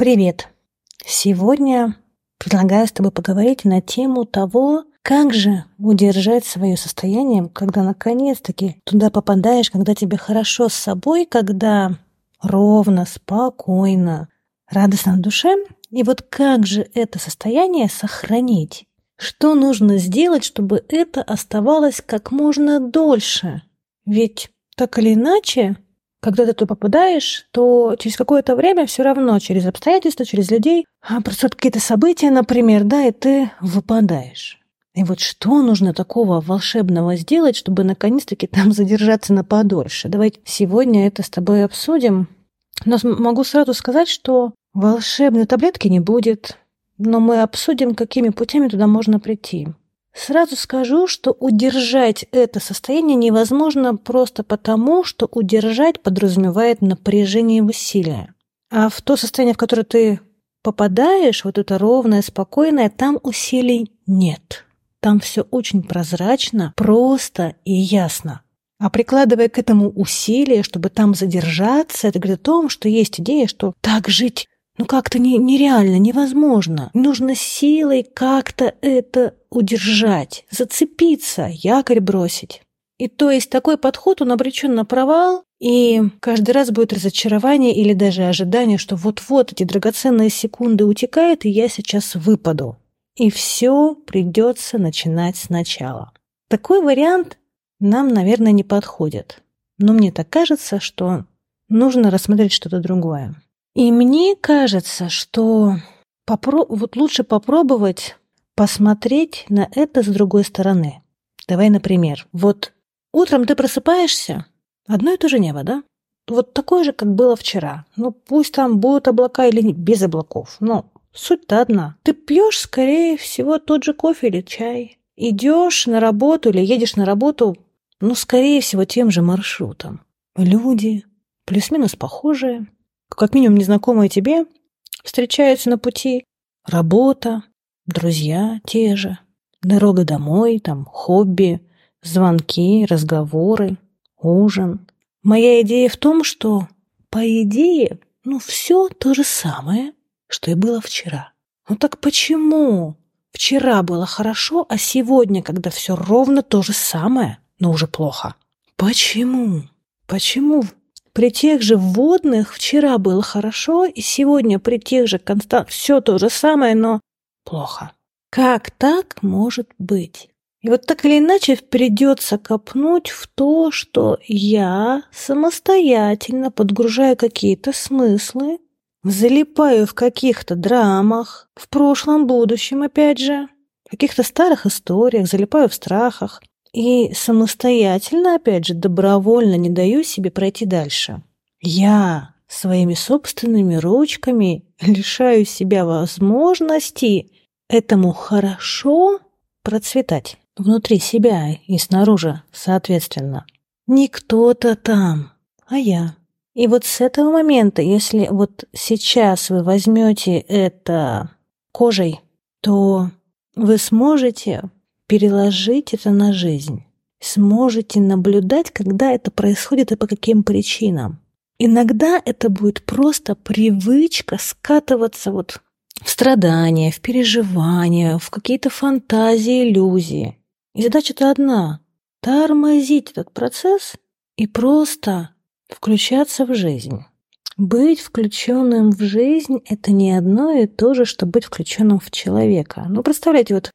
Привет! Сегодня предлагаю с тобой поговорить на тему того, как же удержать свое состояние, когда наконец-таки туда попадаешь, когда тебе хорошо с собой, когда ровно, спокойно, радостно на душе. И вот как же это состояние сохранить? Что нужно сделать, чтобы это оставалось как можно дольше? Ведь так или иначе, когда ты туда попадаешь, то через какое-то время все равно, через обстоятельства, через людей, а, происходят какие-то события, например, да, и ты выпадаешь. И вот что нужно такого волшебного сделать, чтобы наконец-таки там задержаться на подольше? Давайте сегодня это с тобой обсудим. Но могу сразу сказать, что волшебной таблетки не будет, но мы обсудим, какими путями туда можно прийти. Сразу скажу, что удержать это состояние невозможно просто потому, что удержать подразумевает напряжение и усилие. А в то состояние, в которое ты попадаешь, вот это ровное, спокойное, там усилий нет. Там все очень прозрачно, просто и ясно. А прикладывая к этому усилия, чтобы там задержаться, это говорит о том, что есть идея, что так жить ну как-то не, нереально, невозможно. Нужно силой как-то это удержать, зацепиться, якорь бросить. И то есть такой подход, он обречен на провал, и каждый раз будет разочарование или даже ожидание, что вот-вот эти драгоценные секунды утекают, и я сейчас выпаду и все придется начинать сначала. Такой вариант нам, наверное, не подходит. Но мне так кажется, что нужно рассмотреть что-то другое. И мне кажется, что попро... вот лучше попробовать посмотреть на это с другой стороны. Давай, например, вот утром ты просыпаешься, одно и то же небо, да? Вот такое же, как было вчера. Ну, пусть там будут облака или без облаков, но Суть-то одна. Ты пьешь, скорее всего, тот же кофе или чай. Идешь на работу или едешь на работу, ну, скорее всего, тем же маршрутом. Люди, плюс-минус похожие, как минимум незнакомые тебе, встречаются на пути. Работа, друзья те же, дорога домой, там, хобби, звонки, разговоры, ужин. Моя идея в том, что, по идее, ну, все то же самое – что и было вчера. Ну так почему? Вчера было хорошо, а сегодня, когда все ровно то же самое, но уже плохо. Почему? Почему при тех же вводных вчера было хорошо, и сегодня при тех же констант все то же самое, но плохо? Как так может быть? И вот так или иначе придется копнуть в то, что я самостоятельно подгружаю какие-то смыслы, Залипаю в каких-то драмах, в прошлом, будущем, опять же, в каких-то старых историях, залипаю в страхах. И самостоятельно, опять же, добровольно не даю себе пройти дальше. Я своими собственными ручками лишаю себя возможности этому хорошо процветать внутри себя и снаружи, соответственно. Не кто-то там, а я. И вот с этого момента, если вот сейчас вы возьмете это кожей, то вы сможете переложить это на жизнь. Сможете наблюдать, когда это происходит и по каким причинам. Иногда это будет просто привычка скатываться вот в страдания, в переживания, в какие-то фантазии, иллюзии. И задача-то одна – тормозить этот процесс и просто Включаться в жизнь. Быть включенным в жизнь – это не одно и то же, что быть включенным в человека. Ну, представляете, вот,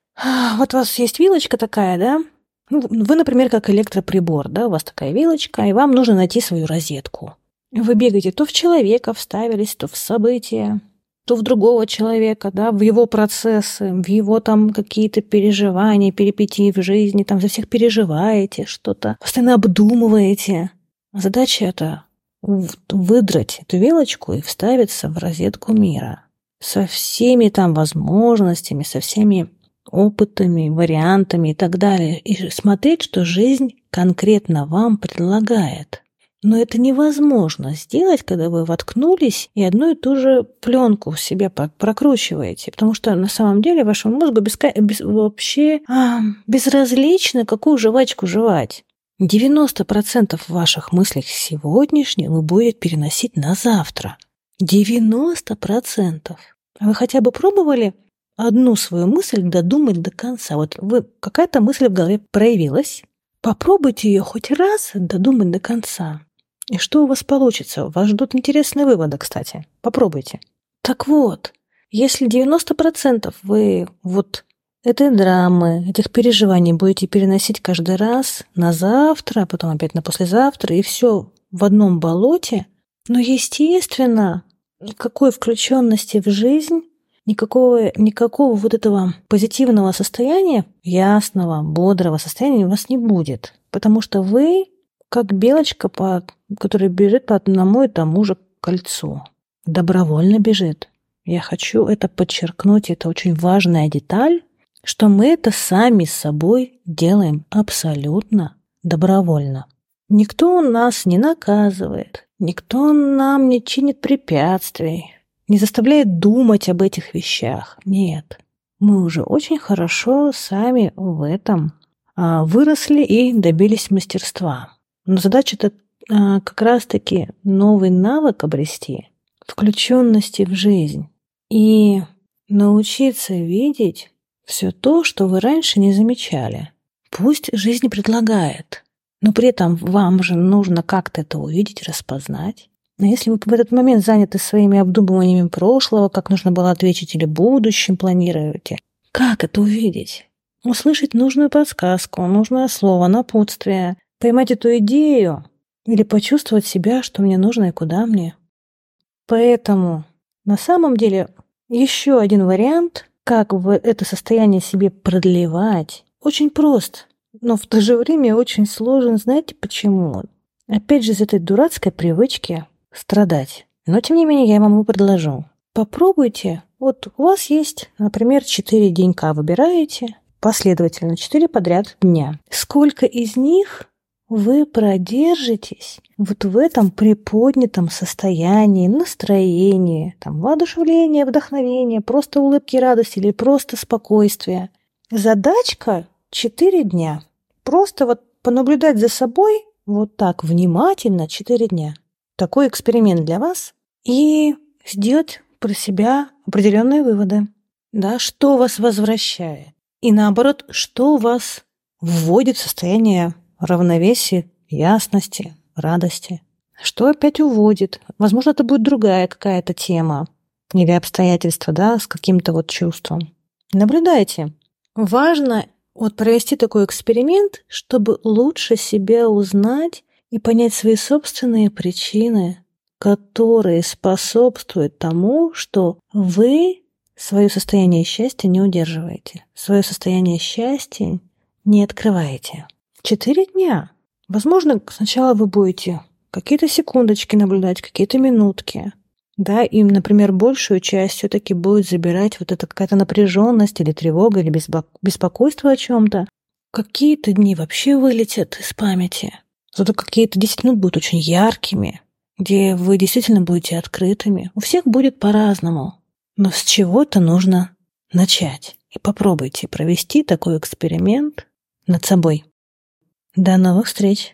вот у вас есть вилочка такая, да? Ну, вы, например, как электроприбор, да, у вас такая вилочка, и вам нужно найти свою розетку. Вы бегаете то в человека вставились, то в события, то в другого человека, да, в его процессы, в его там какие-то переживания, перипетии в жизни, там за всех переживаете что-то, постоянно обдумываете. Задача это выдрать эту вилочку и вставиться в розетку мира со всеми там возможностями, со всеми опытами, вариантами и так далее, и смотреть, что жизнь конкретно вам предлагает. Но это невозможно сделать, когда вы воткнулись и одну и ту же пленку в себя прокручиваете, потому что на самом деле вашему мозгу беска... без... вообще а, безразлично, какую жвачку жевать. 90% ваших мыслей сегодняшних вы будете переносить на завтра. 90%. А вы хотя бы пробовали одну свою мысль додумать до конца? Вот вы, какая-то мысль в голове проявилась. Попробуйте ее хоть раз додумать до конца. И что у вас получится? Вас ждут интересные выводы, кстати. Попробуйте. Так вот, если 90% вы вот этой драмы, этих переживаний будете переносить каждый раз на завтра, а потом опять на послезавтра, и все в одном болоте, но, естественно, никакой включенности в жизнь, никакого, никакого вот этого позитивного состояния, ясного, бодрого состояния у вас не будет. Потому что вы как белочка, по, которая бежит по одному и тому же кольцу. Добровольно бежит. Я хочу это подчеркнуть, это очень важная деталь, что мы это сами с собой делаем абсолютно добровольно. Никто нас не наказывает, никто нам не чинит препятствий, не заставляет думать об этих вещах. Нет, мы уже очень хорошо сами в этом а, выросли и добились мастерства. Но задача-то а, как раз-таки новый навык обрести, включенности в жизнь и научиться видеть все то, что вы раньше не замечали. Пусть жизнь предлагает, но при этом вам же нужно как-то это увидеть, распознать. Но если вы в этот момент заняты своими обдумываниями прошлого, как нужно было ответить или будущем планируете, как это увидеть? Услышать нужную подсказку, нужное слово, напутствие, поймать эту идею или почувствовать себя, что мне нужно и куда мне. Поэтому на самом деле еще один вариант, как в это состояние себе продлевать, очень прост, но в то же время очень сложен. Знаете почему? Опять же, из этой дурацкой привычки страдать. Но, тем не менее, я его предложу. Попробуйте. Вот у вас есть, например, 4 денька. Выбираете последовательно 4 подряд дня. Сколько из них вы продержитесь вот в этом приподнятом состоянии, настроении, там, воодушевление, вдохновение, просто улыбки, радости или просто спокойствие. Задачка – 4 дня. Просто вот понаблюдать за собой вот так внимательно 4 дня. Такой эксперимент для вас. И сделать про себя определенные выводы. Да, что вас возвращает. И наоборот, что вас вводит в состояние равновесия, ясности, радости. Что опять уводит? Возможно, это будет другая какая-то тема или обстоятельства, да, с каким-то вот чувством. Наблюдайте. Важно вот провести такой эксперимент, чтобы лучше себя узнать и понять свои собственные причины, которые способствуют тому, что вы свое состояние счастья не удерживаете, свое состояние счастья не открываете. Четыре дня. Возможно, сначала вы будете какие-то секундочки наблюдать, какие-то минутки. Да, и, например, большую часть все-таки будет забирать вот эта какая-то напряженность или тревога, или беспокойство о чем-то. Какие-то дни вообще вылетят из памяти. Зато какие-то 10 минут будут очень яркими, где вы действительно будете открытыми. У всех будет по-разному. Но с чего-то нужно начать. И попробуйте провести такой эксперимент над собой. До новых встреч!